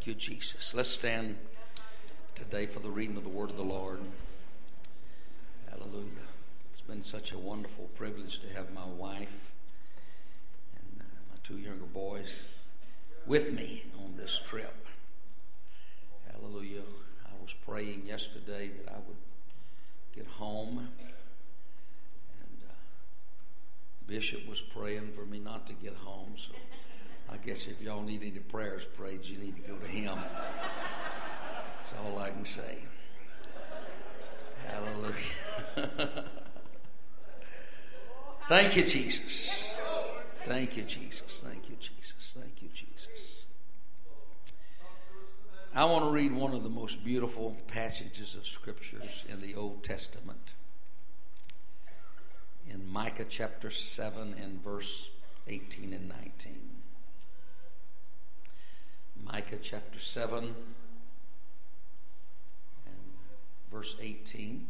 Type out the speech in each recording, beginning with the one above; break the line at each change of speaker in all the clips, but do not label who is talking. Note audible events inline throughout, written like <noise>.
Thank you, Jesus. Let's stand today for the reading of the word of the Lord. Hallelujah. It's been such a wonderful privilege to have my wife and uh, my two younger boys with me on this trip. Hallelujah. I was praying yesterday that I would get home. And uh, Bishop was praying for me not to get home, so. I guess if y'all need any prayers prayed, you need to go to him. That's all I can say. Hallelujah. Thank you, Jesus. Thank you, Jesus. Thank you, Jesus. Thank you, Jesus. I want to read one of the most beautiful passages of scriptures in the Old Testament. In Micah chapter 7 and verse 18 and 19. Micah chapter 7 and verse 18.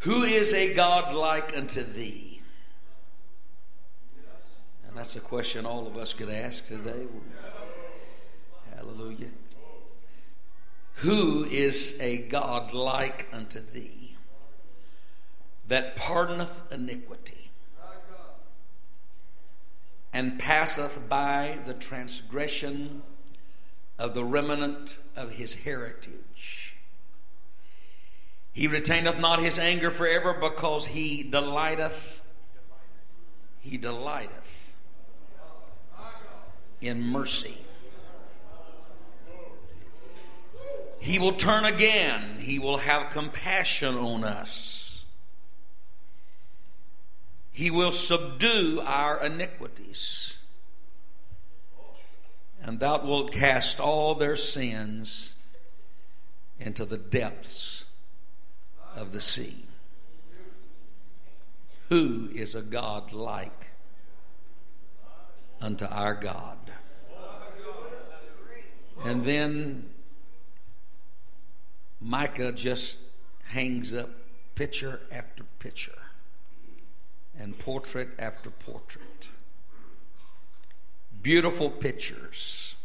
Who is a God like unto thee? And that's a question all of us could ask today. Hallelujah. Who is a God like unto thee that pardoneth iniquity? And passeth by the transgression of the remnant of his heritage. He retaineth not his anger forever because he delighteth, he delighteth in mercy. He will turn again, he will have compassion on us. He will subdue our iniquities. And thou wilt cast all their sins into the depths of the sea. Who is a God like unto our God? And then Micah just hangs up picture after picture and portrait after portrait. Beautiful pictures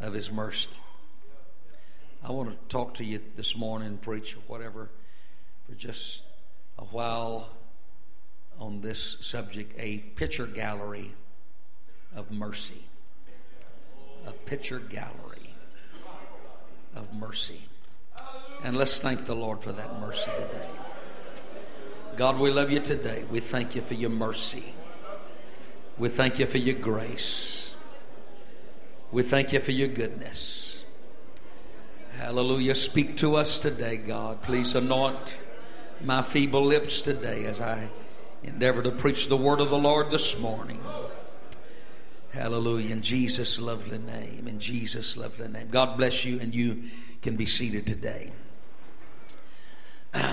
of His mercy. I want to talk to you this morning, preach or whatever, for just a while on this subject a picture gallery of mercy. A picture gallery of mercy. And let's thank the Lord for that mercy today. God, we love you today. We thank you for your mercy. We thank you for your grace. We thank you for your goodness. Hallelujah. Speak to us today, God. Please anoint my feeble lips today as I endeavor to preach the word of the Lord this morning. Hallelujah. In Jesus' lovely name. In Jesus' lovely name. God bless you, and you can be seated today.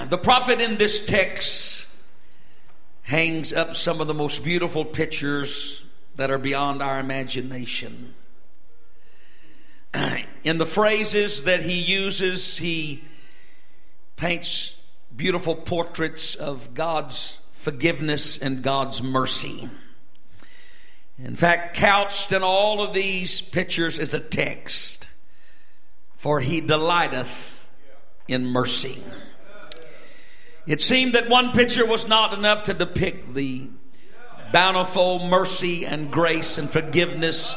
The prophet in this text hangs up some of the most beautiful pictures that are beyond our imagination. <clears throat> In the phrases that he uses, he paints beautiful portraits of God's forgiveness and God's mercy. In fact, couched in all of these pictures is a text For he delighteth in mercy. It seemed that one picture was not enough to depict the bountiful mercy and grace and forgiveness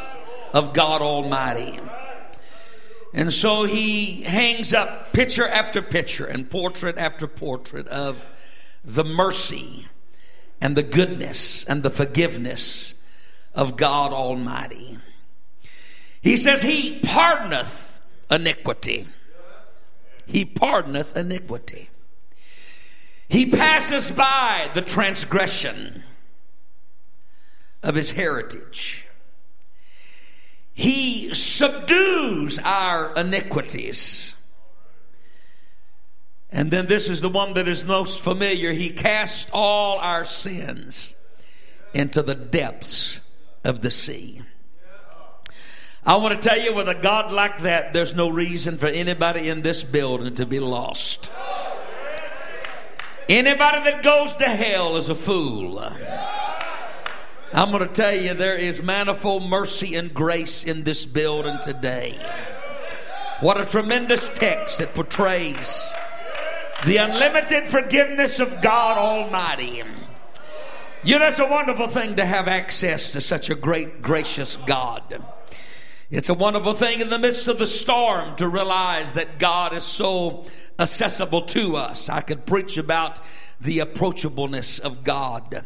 of God Almighty. And so he hangs up picture after picture and portrait after portrait of the mercy and the goodness and the forgiveness of God Almighty. He says, He pardoneth iniquity. He pardoneth iniquity. He passes by the transgression of his heritage. He subdues our iniquities. And then this is the one that is most familiar. He casts all our sins into the depths of the sea. I want to tell you, with a God like that, there's no reason for anybody in this building to be lost. Anybody that goes to hell is a fool. I'm going to tell you, there is manifold mercy and grace in this building today. What a tremendous text that portrays the unlimited forgiveness of God Almighty. You know, it's a wonderful thing to have access to such a great, gracious God. It's a wonderful thing in the midst of the storm to realize that God is so accessible to us. I could preach about the approachableness of God.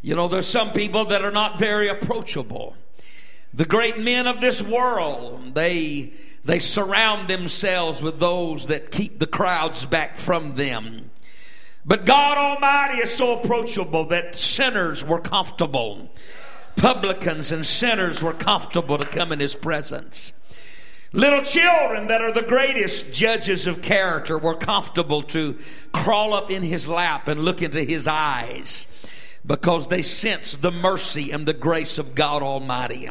You know, there's some people that are not very approachable. The great men of this world, they they surround themselves with those that keep the crowds back from them. But God Almighty is so approachable that sinners were comfortable. Publicans and sinners were comfortable to come in His presence. Little children that are the greatest judges of character were comfortable to crawl up in His lap and look into His eyes because they sense the mercy and the grace of God Almighty.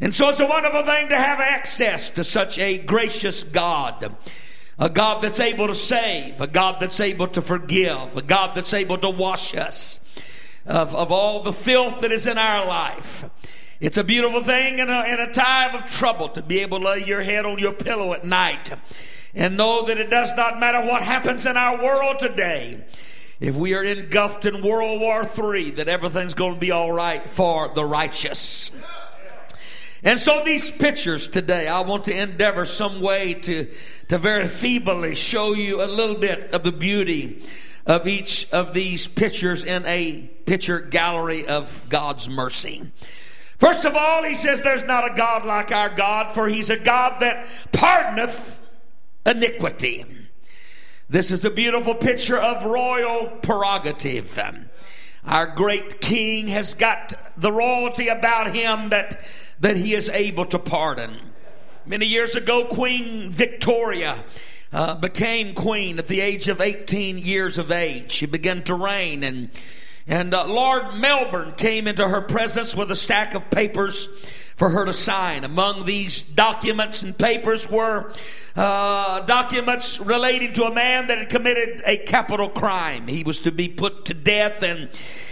And so it's a wonderful thing to have access to such a gracious God. A God that's able to save, a God that's able to forgive, a God that's able to wash us of, of all the filth that is in our life. It's a beautiful thing in a, in a time of trouble to be able to lay your head on your pillow at night and know that it does not matter what happens in our world today. If we are engulfed in World War III, that everything's going to be all right for the righteous. And so these pictures today, I want to endeavor some way to, to very feebly show you a little bit of the beauty of each of these pictures in a picture gallery of God's mercy. First of all, he says there's not a God like our God, for he's a God that pardoneth iniquity. This is a beautiful picture of royal prerogative. Our great king has got the royalty about him that that he is able to pardon. Many years ago, Queen Victoria uh, became queen at the age of 18 years of age. She began to reign, and and uh, Lord Melbourne came into her presence with a stack of papers for her to sign. Among these documents and papers were uh, documents relating to a man that had committed a capital crime. He was to be put to death, and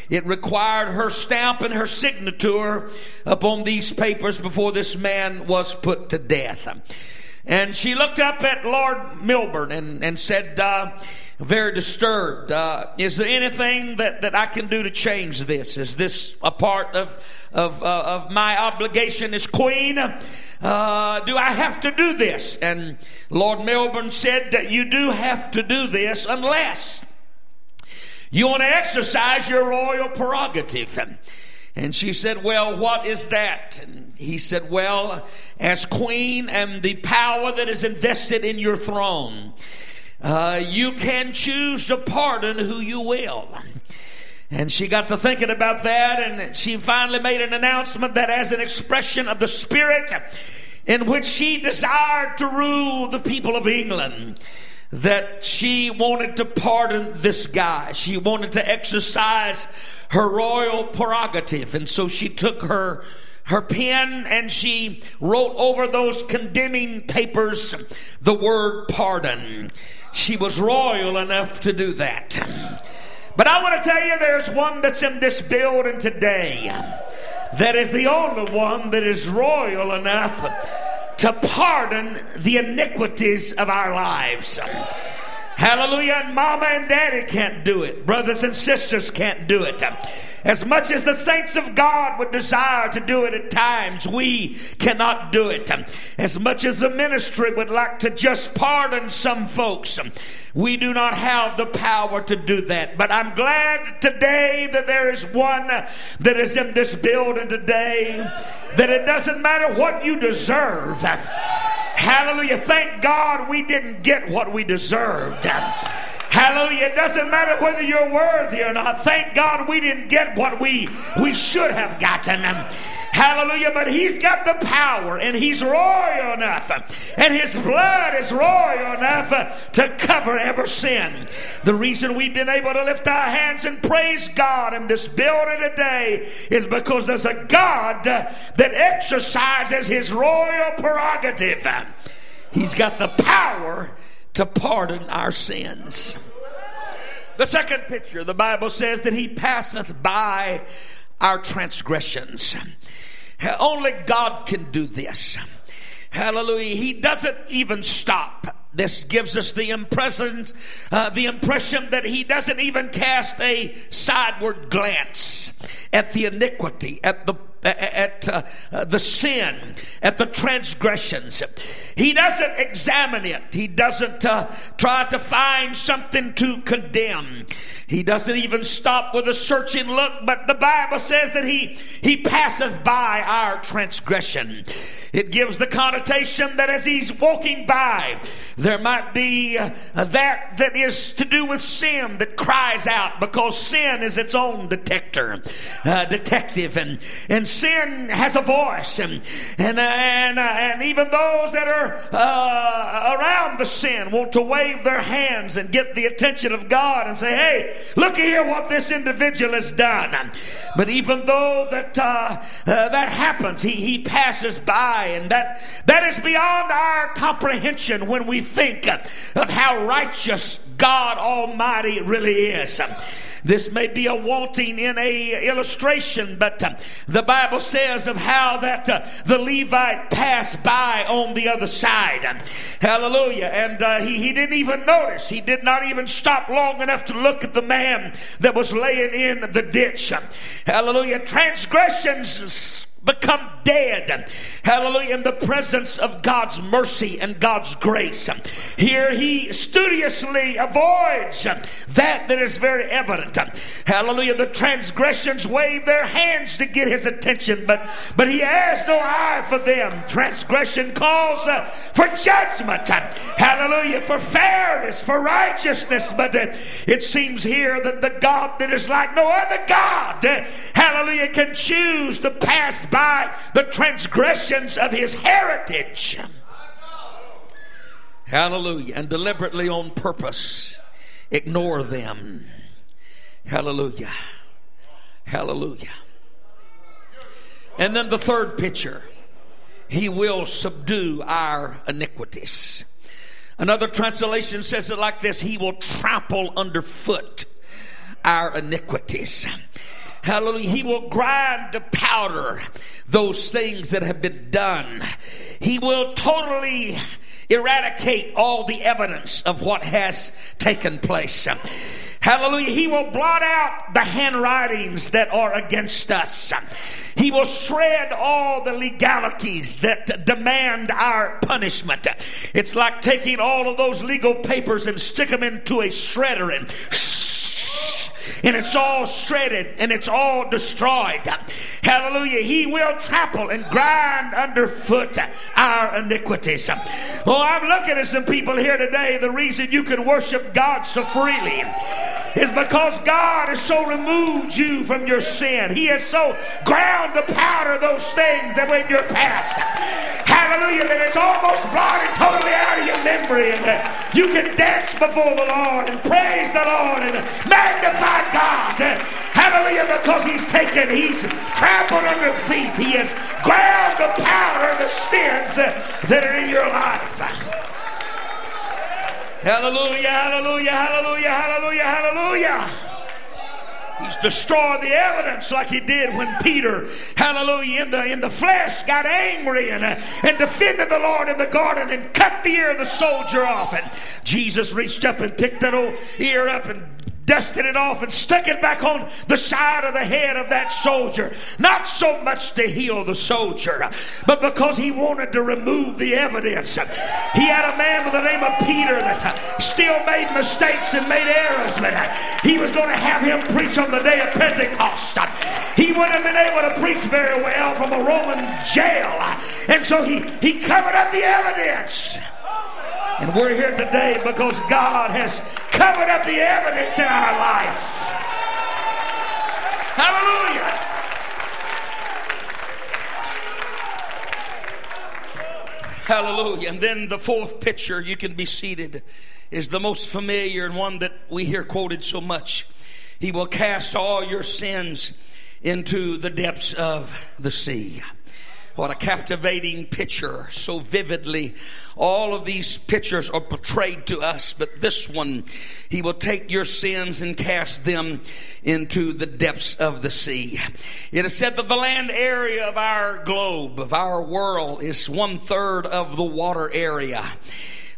it required her stamp and her signature upon these papers before this man was put to death. And she looked up at Lord Melbourne and, and said, uh, very disturbed. Uh, is there anything that, that I can do to change this? Is this a part of, of, uh, of my obligation as queen? Uh, do I have to do this? And Lord Melbourne said that you do have to do this unless you want to exercise your royal prerogative. And she said, Well, what is that? And he said, Well, as queen and the power that is invested in your throne, uh, you can choose to pardon who you will. And she got to thinking about that, and she finally made an announcement that, as an expression of the spirit in which she desired to rule the people of England, that she wanted to pardon this guy. She wanted to exercise her royal prerogative. And so she took her her pen and she wrote over those condemning papers the word pardon. She was royal enough to do that. But I want to tell you there's one that's in this building today that is the only one that is royal enough to pardon the iniquities of our lives. Hallelujah. And mama and daddy can't do it. Brothers and sisters can't do it. As much as the saints of God would desire to do it at times, we cannot do it. As much as the ministry would like to just pardon some folks, we do not have the power to do that. But I'm glad today that there is one that is in this building today, that it doesn't matter what you deserve. Hallelujah. Thank God we didn't get what we deserved. Hallelujah. It doesn't matter whether you're worthy or not. Thank God we didn't get what we, we should have gotten. Hallelujah. But he's got the power and he's royal enough. And his blood is royal enough to cover every sin. The reason we've been able to lift our hands and praise God in this building today is because there's a God that exercises his royal prerogative. He's got the power to pardon our sins. The second picture, the Bible says that he passeth by our transgressions. Only God can do this. Hallelujah. He doesn't even stop. This gives us the impression, uh, the impression that he doesn't even cast a sideward glance at the iniquity, at the at uh, the sin, at the transgressions. He doesn't examine it. He doesn't uh, try to find something to condemn. He doesn't even stop with a searching look, but the Bible says that he, he passeth by our transgression. It gives the connotation that as he's walking by, there might be uh, that that is to do with sin that cries out because sin is its own detector, uh, detective, and, and sin has a voice. And, and, uh, and, uh, and even those that are uh, around the sin want to wave their hands and get the attention of God and say, hey, look here what this individual has done. But even though that, uh, that happens, he, he passes by and that, that is beyond our comprehension when we think of how righteous God Almighty really is. This may be a wanting in a illustration, but uh, the Bible says of how that uh, the Levite passed by on the other side. Hallelujah. And uh, he, he didn't even notice. He did not even stop long enough to look at the man that was laying in the ditch. Hallelujah. Transgressions become dead. Hallelujah. In the presence of God's mercy and God's grace. Here he studiously avoids that that is very evident. Hallelujah. The transgressions wave their hands to get his attention, but, but he has no eye for them. Transgression calls uh, for judgment. Hallelujah. For fairness, for righteousness. But uh, it seems here that the God that is like no other God, uh, hallelujah, can choose to pass by the transgressions of his heritage. Hallelujah. And deliberately on purpose ignore them. Hallelujah. Hallelujah. And then the third picture He will subdue our iniquities. Another translation says it like this He will trample underfoot our iniquities. Hallelujah. He will grind to powder those things that have been done. He will totally eradicate all the evidence of what has taken place. Hallelujah. He will blot out the handwritings that are against us. He will shred all the legalities that demand our punishment. It's like taking all of those legal papers and stick them into a shredder and and it's all shredded and it's all destroyed. Hallelujah. He will trample and grind underfoot our iniquities. Oh, I'm looking at some people here today. The reason you can worship God so freely is because God has so removed you from your sin. He has so ground to powder those things that when you're past, hallelujah, that it's almost blotted totally out of your memory. And uh, you can dance before the Lord and praise the Lord and magnify God. Hallelujah, because He's taken, He's trampled under feet, He has ground to powder the sins that are in your life. Hallelujah, hallelujah, hallelujah, hallelujah, hallelujah. He's destroyed the evidence like he did when Peter, hallelujah, in the, in the flesh got angry and, uh, and defended the Lord in the garden and cut the ear of the soldier off. And Jesus reached up and picked that old ear up and dusted it off and stuck it back on the side of the head of that soldier. Not so much to heal the soldier, but because he wanted to remove the evidence. He had a man by the name of Peter that still made mistakes and made errors, but he was going to have him preach on the day of Pentecost. He wouldn't have been able to preach very well from a Roman jail, and so he, he covered up the evidence. And we're here today because God has covered up the evidence in our life. Hallelujah. Hallelujah. And then the fourth picture, you can be seated, is the most familiar and one that we hear quoted so much. He will cast all your sins into the depths of the sea. What a captivating picture, so vividly. All of these pictures are portrayed to us, but this one, He will take your sins and cast them into the depths of the sea. It is said that the land area of our globe, of our world, is one third of the water area.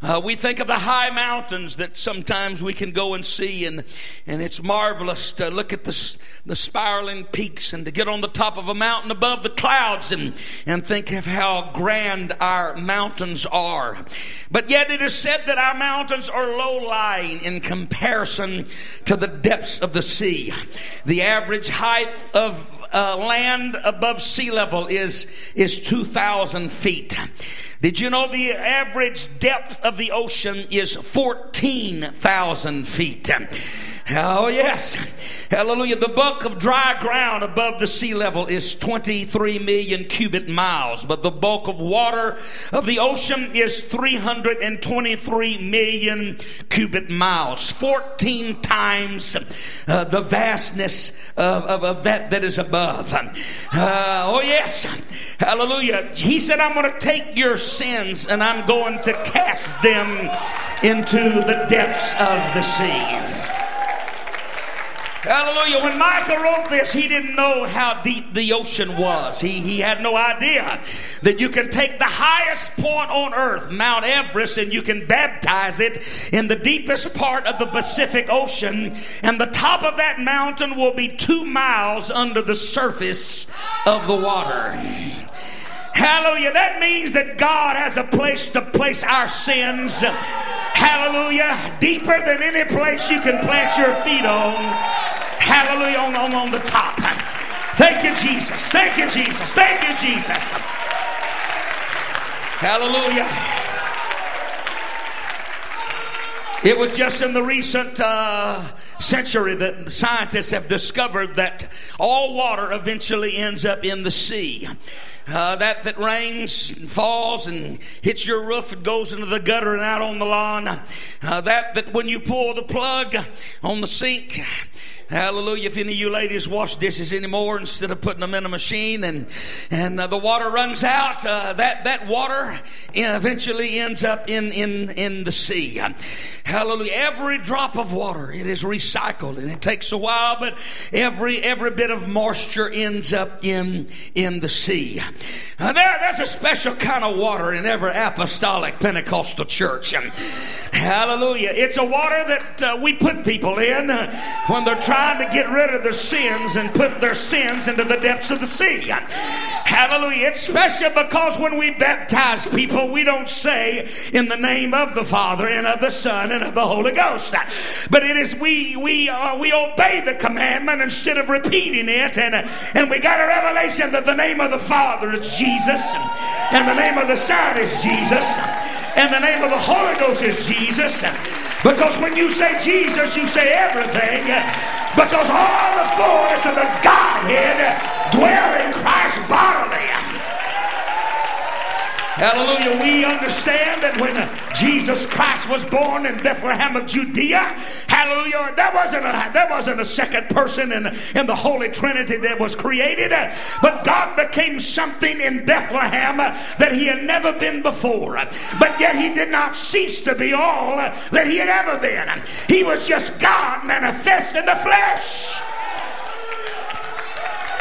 Uh, we think of the high mountains that sometimes we can go and see, and, and it's marvelous to look at the, the spiraling peaks and to get on the top of a mountain above the clouds and, and think of how grand our mountains are. But yet it is said that our mountains are low lying in comparison to the depths of the sea. The average height of uh, land above sea level is, is 2,000 feet. Did you know the average depth of the ocean is 14,000 feet? Oh, yes. Hallelujah. The bulk of dry ground above the sea level is 23 million cubic miles, but the bulk of water of the ocean is 323 million cubic miles, 14 times uh, the vastness of, of, of, that that is above. Uh, oh, yes. Hallelujah. He said, I'm going to take your sins and I'm going to cast them into the depths of the sea. Hallelujah. When Micah wrote this, he didn't know how deep the ocean was. He, he had no idea that you can take the highest point on earth, Mount Everest, and you can baptize it in the deepest part of the Pacific Ocean. And the top of that mountain will be two miles under the surface of the water. Hallelujah. That means that God has a place to place our sins. Hallelujah. Deeper than any place you can plant your feet on. Hallelujah on, on, on the top. Thank you, Jesus. Thank you, Jesus. Thank you, Jesus. Hallelujah. It was just in the recent uh, century that scientists have discovered that all water eventually ends up in the sea. Uh, that that rains and falls and hits your roof and goes into the gutter and out on the lawn. Uh, that that when you pull the plug on the sink Hallelujah. If any of you ladies wash dishes anymore instead of putting them in a machine and, and uh, the water runs out, uh, that, that water eventually ends up in, in, in the sea. Hallelujah. Every drop of water, it is recycled and it takes a while, but every, every bit of moisture ends up in, in the sea. Uh, there, there's a special kind of water in every apostolic Pentecostal church. And, hallelujah. It's a water that uh, we put people in uh, when they're trying trying to get rid of their sins and put their sins into the depths of the sea. Hallelujah. It's special because when we baptize people, we don't say in the name of the Father and of the Son and of the Holy Ghost. But it is we we uh, we obey the commandment instead of repeating it, and uh, and we got a revelation that the name of the Father is Jesus, and the name of the Son is Jesus, and the name of the Holy Ghost is Jesus. Because when you say Jesus, you say everything. Because all the fullness of the Godhead dwell in Christ bodily. Hallelujah. We understand that when uh, Jesus Christ was born in Bethlehem of Judea, hallelujah, there wasn't a, there wasn't a second person in, in the Holy Trinity that was created, uh, but God became something in Bethlehem uh, that he had never been before. But yet he did not cease to be all that he had ever been. He was just God manifest in the flesh.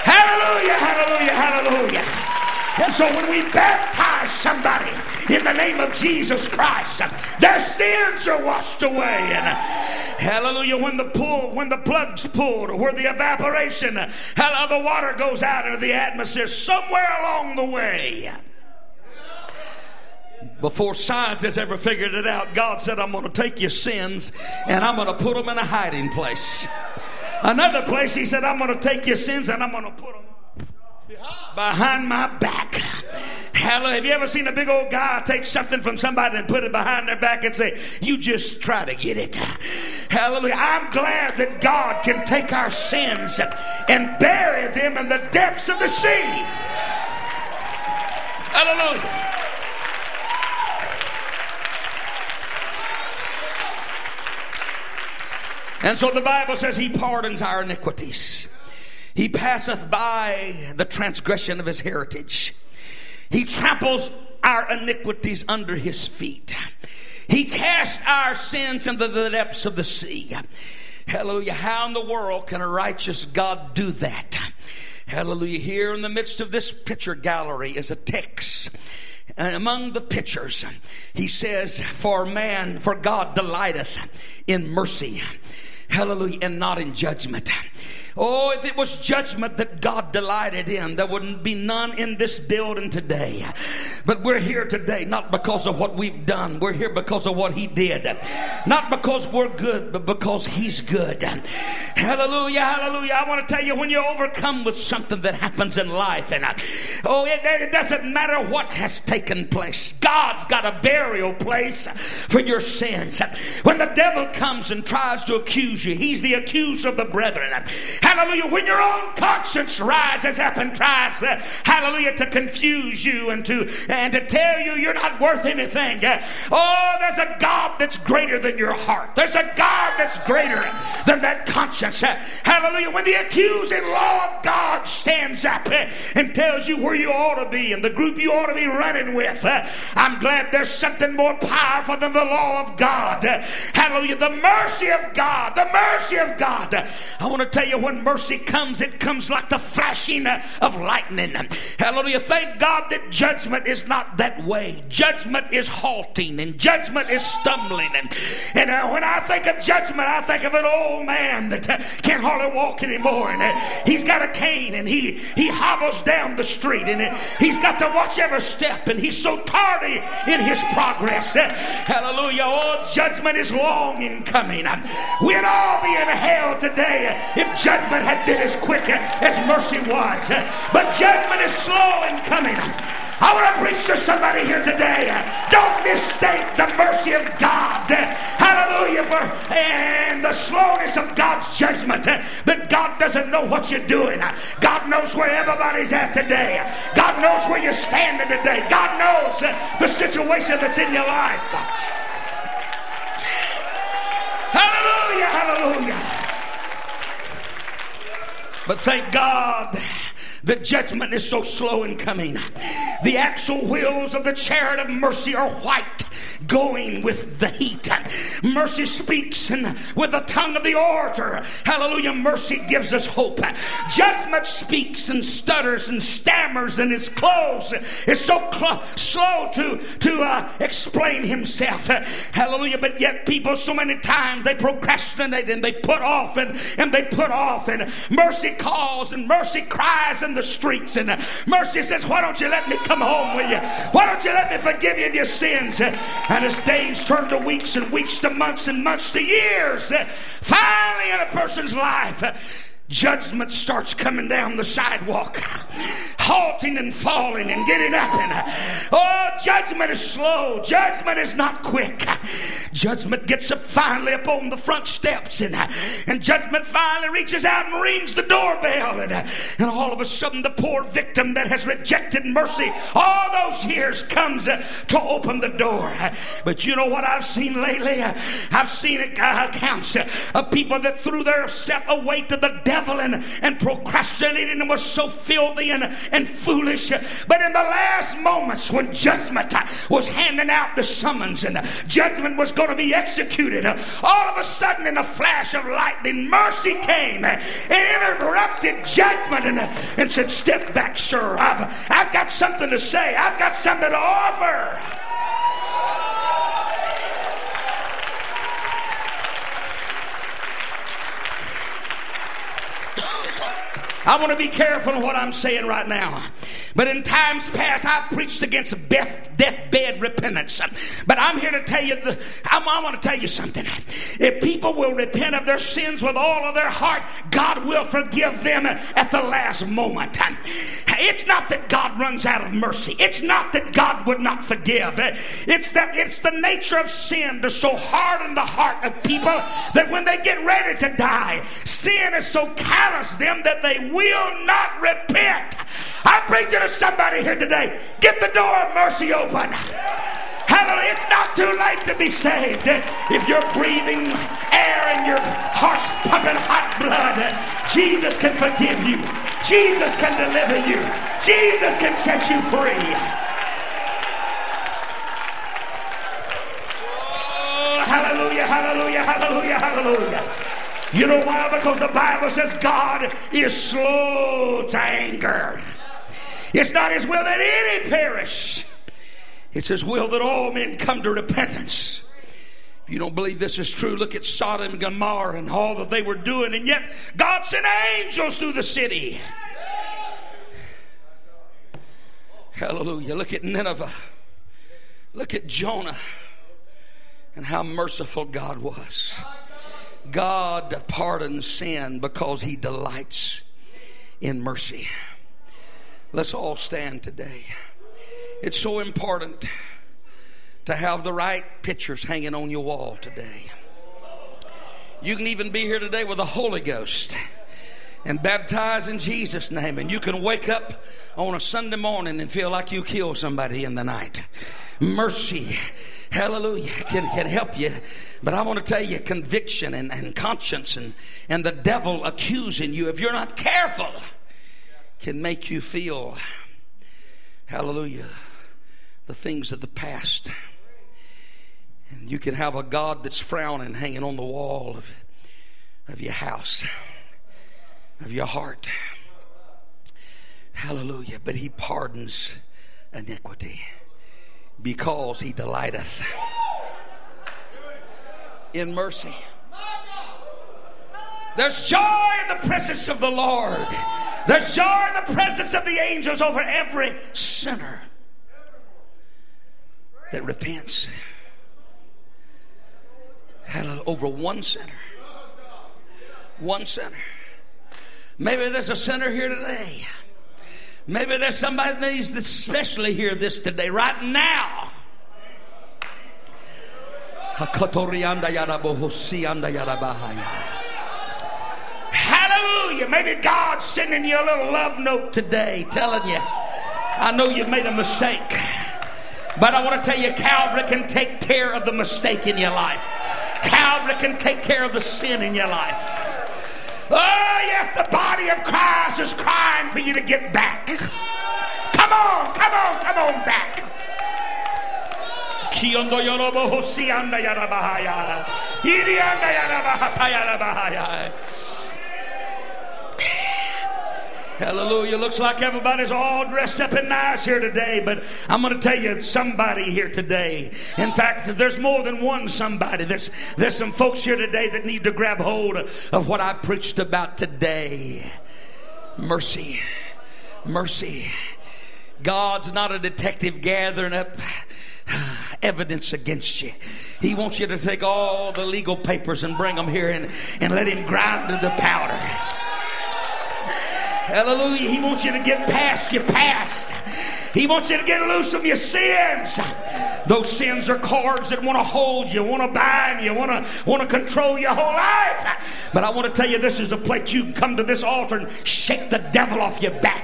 Hallelujah, hallelujah, hallelujah. And so when we baptize somebody in the name of Jesus Christ, their sins are washed away. And hallelujah, when the pull, when the plug's pulled, or where the evaporation, hallelujah, the water goes out into the atmosphere, somewhere along the way. Before scientists ever figured it out, God said, I'm going to take your sins and I'm going to put them in a hiding place. Another place, He said, I'm going to take your sins and I'm going to put them behind my back. Hallelujah. Have you ever seen a big old guy take something from somebody and put it behind their back and say, You just try to get it? Hallelujah. I'm glad that God can take our sins and bury them in the depths of the sea. Hallelujah. And so the Bible says he pardons our iniquities. He passeth by the transgression of his heritage. He tramples our iniquities under his feet. He cast our sins into the depths of the sea. Hallelujah. How in the world can a righteous God do that? Hallelujah. Here in the midst of this picture gallery is a text. And among the pictures, he says, For man, for God delighteth in mercy. Hallelujah. And not in judgment. Oh, if it was judgment that God delighted in, there wouldn't be none in this building today. But we're here today not because of what we've done. We're here because of what He did. Not because we're good, but because He's good. Hallelujah, hallelujah. I want to tell you when you're overcome with something that happens in life, and I, oh, it, it doesn't matter what has taken place. God's got a burial place for your sins. When the devil comes and tries to accuse you, he's the accuser of the brethren. Hallelujah. When your own conscience rises up and tries, uh, hallelujah, to confuse you and to and to tell you you're not worth anything. Uh, oh, there's a God that's greater than your heart. There's a God that's greater than that conscience. Uh, hallelujah. When the accusing law of God stands up uh, and tells you where you ought to be and the group you ought to be running with, uh, I'm glad there's something more powerful than the law of God. Uh, hallelujah. The mercy of God. The mercy of God. I want to tell you when when mercy comes, it comes like the flashing of lightning. Hallelujah. Thank God that judgment is not that way. Judgment is halting and judgment is stumbling. And, and uh, when I think of judgment, I think of an old man that uh, can't hardly walk anymore. And uh, he's got a cane and he, he hobbles down the street and uh, he's got to watch every step and he's so tardy in his progress. Uh, hallelujah. Oh, judgment is long in coming. We'd all be in hell today if judgment judgment had been as quick as mercy was. But judgment is slow in coming. I want to preach to somebody here today. Don't mistake the mercy of God. Hallelujah. For and the slowness of God's judgment. That God doesn't know what you're doing. God knows where everybody's at today. God knows where you're standing today. God knows the situation that's in your life. Hallelujah. Hallelujah. But thank God the judgment is so slow in coming. The actual wheels of the chariot of mercy are white, going with the heat. Mercy speaks, and with the tongue of the orator, hallelujah, mercy gives us hope. Judgment speaks and stutters and stammers, and is close. Is so cl- slow to to uh, explain himself. Hallelujah! But yet, people so many times they procrastinate and they put off and and they put off, and mercy calls and mercy cries and the streets. And mercy says, Why don't you let me come home with you? Why don't you let me forgive you your sins? And as days turn to weeks and weeks to months and months to years, finally in a person's life, judgment starts coming down the sidewalk, halting and falling and getting up. And oh, judgment is slow. Judgment is not quick. Judgment gets up finally up on the front steps, and and judgment finally reaches out and rings the doorbell, and and all of a sudden the poor victim that has rejected mercy all those years comes to open the door. But you know what I've seen lately? I've seen uh, accounts of people that threw their self away to the devil and, and procrastinating and was so filthy and, and foolish. But in the last moments when judgment was handing out the summons and judgment was going to be executed, all of a sudden in a flash of lightning, mercy came and interrupted judgment and, and said, Step back, sir. I've, I've got something to say, I've got something to offer. I want to be careful in what I'm saying right now. But in times past, I've preached against death, deathbed repentance. But I'm here to tell you, I want to tell you something. If people will repent of their sins with all of their heart, God will forgive them at the last moment. It's not that God runs out of mercy. It's not that God would not forgive. It's that it's the nature of sin to so harden the heart of people that when they get ready to die, sin is so callous them that they will not repent. I'm preaching to somebody here today. Get the door of mercy open. Hallelujah. It's not too late to be saved. If you're breathing air and your heart's pumping hot blood, Jesus can forgive you. Jesus can deliver you. Jesus can set you free. Hallelujah, hallelujah, hallelujah, hallelujah. You know why? Because the Bible says God is slow to anger. It's not his will that any perish. It's his will that all men come to repentance. If you don't believe this is true, look at Sodom and Gomorrah and all that they were doing, and yet God sent angels through the city. Hallelujah. Look at Nineveh. Look at Jonah and how merciful God was. God pardons sin because he delights in mercy. Let's all stand today. It's so important to have the right pictures hanging on your wall today. You can even be here today with the Holy Ghost and baptize in Jesus' name, and you can wake up on a Sunday morning and feel like you killed somebody in the night. Mercy, hallelujah, can, can help you. But I want to tell you, conviction and, and conscience and, and the devil accusing you, if you're not careful, can make you feel, hallelujah, the things of the past. And you can have a God that's frowning hanging on the wall of, of your house, of your heart. Hallelujah. But he pardons iniquity because he delighteth in mercy. There's joy in the presence of the Lord. There's joy in the presence of the angels over every sinner that repents. Hallelujah. Over one sinner. One sinner. Maybe there's a sinner here today. Maybe there's somebody that needs to especially hear this today, right now. Hallelujah. Maybe God's sending you a little love note today telling you, I know you made a mistake. But I want to tell you, Calvary can take care of the mistake in your life. Calvary can take care of the sin in your life. Oh, yes, the body of Christ is crying for you to get back. Come on, come on, come on back. Hallelujah. Looks like everybody's all dressed up and nice here today, but I'm going to tell you somebody here today. In fact, there's more than one somebody. There's, there's some folks here today that need to grab hold of what I preached about today. Mercy. Mercy. God's not a detective gathering up <sighs> evidence against you. He wants you to take all the legal papers and bring them here and, and let him grind to the powder. Hallelujah. He wants you to get past your past. He wants you to get loose from your sins. Those sins are cords that want to hold you, want to bind you, want to want to control your whole life. But I want to tell you, this is a place you can come to this altar and shake the devil off your back.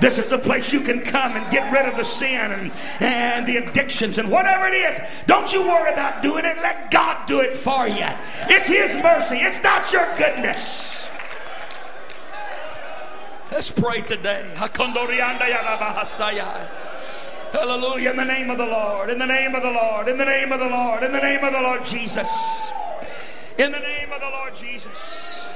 This is a place you can come and get rid of the sin and, and the addictions and whatever it is. Don't you worry about doing it. Let God do it for you. It's His mercy. It's not your goodness. Let's pray today. Hallelujah. In the name of the Lord. In the name of the Lord. In the name of the Lord. In the name of the Lord Jesus. In the name of the Lord Jesus.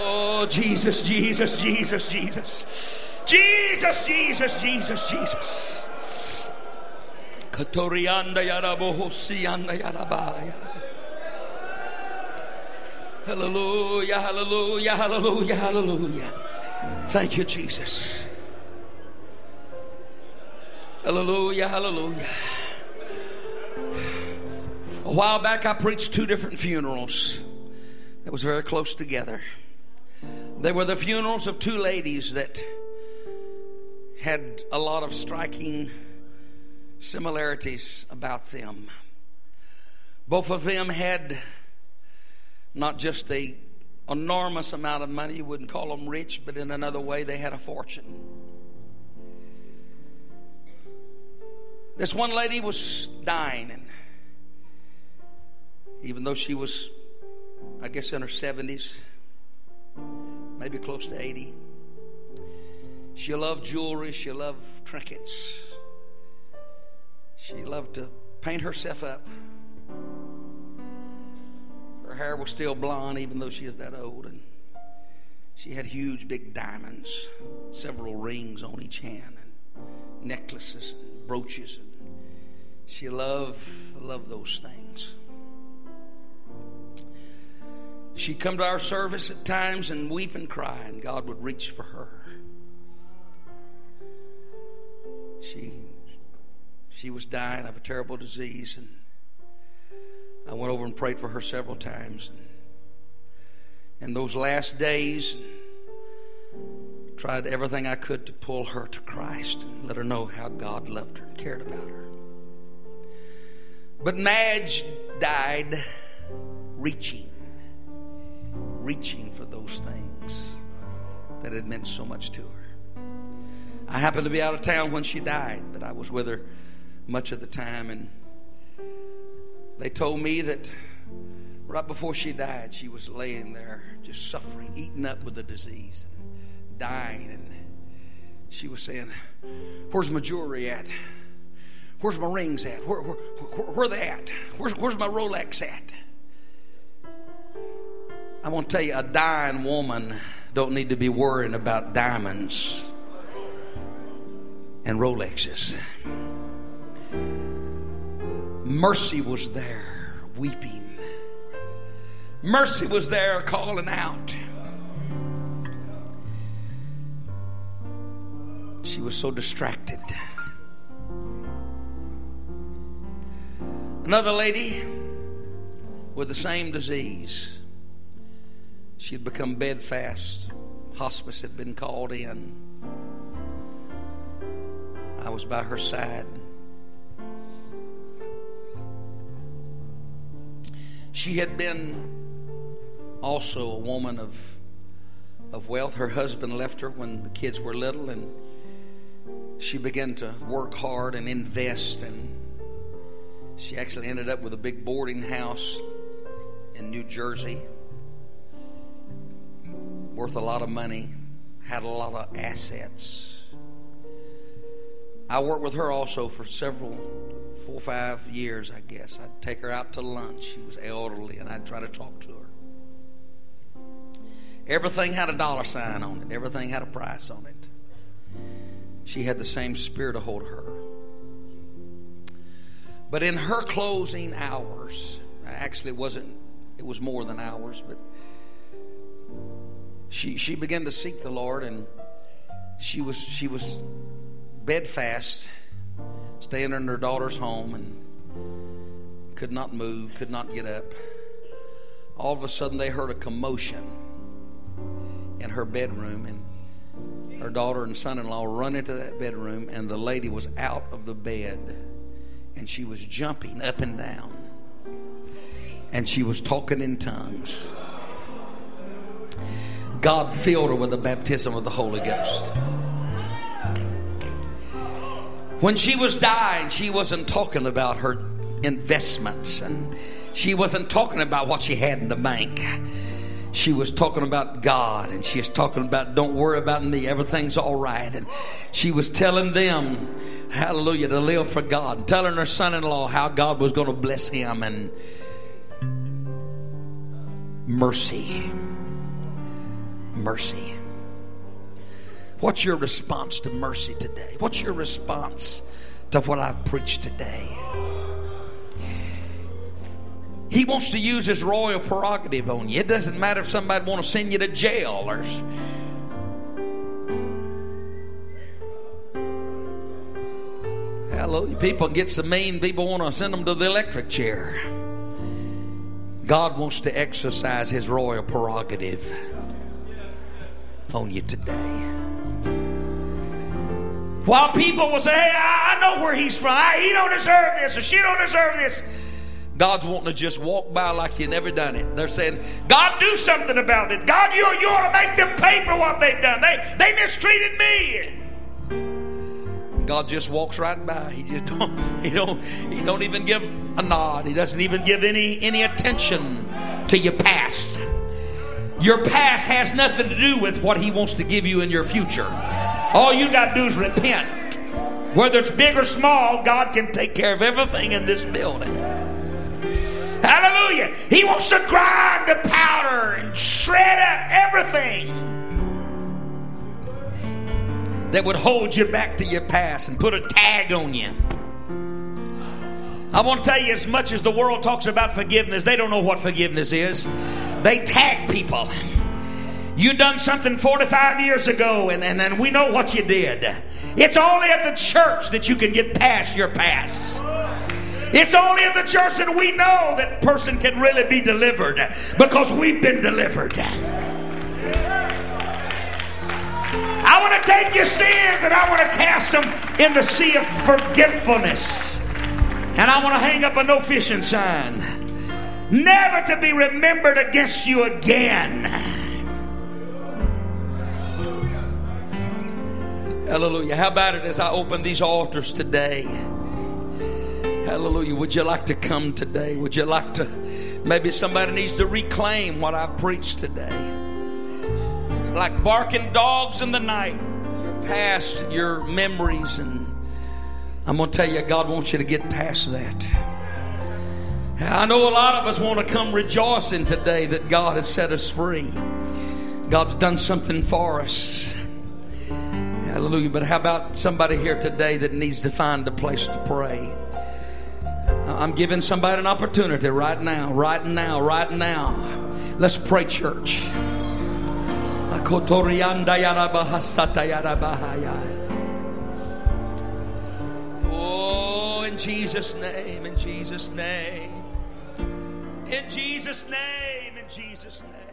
Oh, Jesus, Jesus, Jesus, Jesus. Jesus, Jesus, Jesus, Jesus. Katorianda yarabohosianda yarabaya. Hallelujah, hallelujah, hallelujah, hallelujah. Thank you, Jesus. Hallelujah, hallelujah. A while back, I preached two different funerals that was very close together. They were the funerals of two ladies that had a lot of striking similarities about them. Both of them had not just a enormous amount of money. You wouldn't call them rich, but in another way, they had a fortune. This one lady was dying, and even though she was, I guess, in her 70s, maybe close to 80, she loved jewelry, she loved trinkets, she loved to paint herself up. Her hair was still blonde, even though she is that old, and she had huge, big diamonds, several rings on each hand, and necklaces and brooches. And she loved, loved those things. She'd come to our service at times and weep and cry, and God would reach for her. She, she was dying of a terrible disease, and I went over and prayed for her several times. And in those last days, tried everything I could to pull her to Christ and let her know how God loved her and cared about her. But Madge died reaching, reaching for those things that had meant so much to her. I happened to be out of town when she died, but I was with her much of the time, and they told me that right before she died, she was laying there just suffering, eaten up with the disease, and dying. And she was saying, Where's my jewelry at? Where's my rings at? Where, where, where, where they at? Where's, where's my Rolex at? I want to tell you, a dying woman don't need to be worrying about diamonds and Rolexes. Mercy was there weeping. Mercy was there calling out. She was so distracted. Another lady with the same disease. She had become bedfast. Hospice had been called in. I was by her side. She had been also a woman of, of wealth. Her husband left her when the kids were little, and she began to work hard and invest. And she actually ended up with a big boarding house in New Jersey, worth a lot of money, had a lot of assets. I worked with her also for several four or five years, I guess. I'd take her out to lunch. She was elderly, and I'd try to talk to her. Everything had a dollar sign on it, everything had a price on it. She had the same spirit to hold her. But in her closing hours, actually, it wasn't, it was more than hours, but she, she began to seek the Lord, and she was, she was bedfast staying in her daughter's home and could not move, could not get up. All of a sudden, they heard a commotion in her bedroom, and her daughter and son in law run into that bedroom, and the lady was out of the bed, and she was jumping up and down, and she was talking in tongues. God filled her with the baptism of the Holy Ghost. When she was dying, she wasn't talking about her investments and she wasn't talking about what she had in the bank. She was talking about God and she was talking about, don't worry about me, everything's all right. And she was telling them, hallelujah, to live for God, telling her son in law how God was going to bless him and mercy. Mercy. What's your response to mercy today? What's your response to what I've preached today? He wants to use his royal prerogative on you. It doesn't matter if somebody want to send you to jail or Hallelujah. People get so mean, people want to send them to the electric chair. God wants to exercise his royal prerogative on you today. While people will say, hey, I know where he's from. he don't deserve this or she don't deserve this. God's wanting to just walk by like you never done it. They're saying, God, do something about it. God, you, you ought to make them pay for what they've done. They, they mistreated me. God just walks right by. He just don't <laughs> he don't he don't even give a nod. He doesn't even give any any attention to your past. Your past has nothing to do with what he wants to give you in your future. All you got to do is repent. Whether it's big or small, God can take care of everything in this building. Hallelujah. He wants to grind the powder and shred up everything that would hold you back to your past and put a tag on you. I want to tell you, as much as the world talks about forgiveness, they don't know what forgiveness is. They tag people. You done something 45 years ago, and, and, and we know what you did. It's only at the church that you can get past your past. It's only at the church that we know that person can really be delivered because we've been delivered. I want to take your sins and I want to cast them in the sea of forgetfulness. And I want to hang up a no fishing sign. Never to be remembered against you again. Hallelujah. How about it as I open these altars today? Hallelujah. Would you like to come today? Would you like to? Maybe somebody needs to reclaim what I've preached today like barking dogs in the night. Your past, your memories, and I'm going to tell you, God wants you to get past that. I know a lot of us want to come rejoicing today that God has set us free. God's done something for us. Hallelujah. But how about somebody here today that needs to find a place to pray? Uh, I'm giving somebody an opportunity right now, right now, right now. Let's pray, church. Oh, in Jesus' name, in Jesus' name, in Jesus' name, in Jesus' name.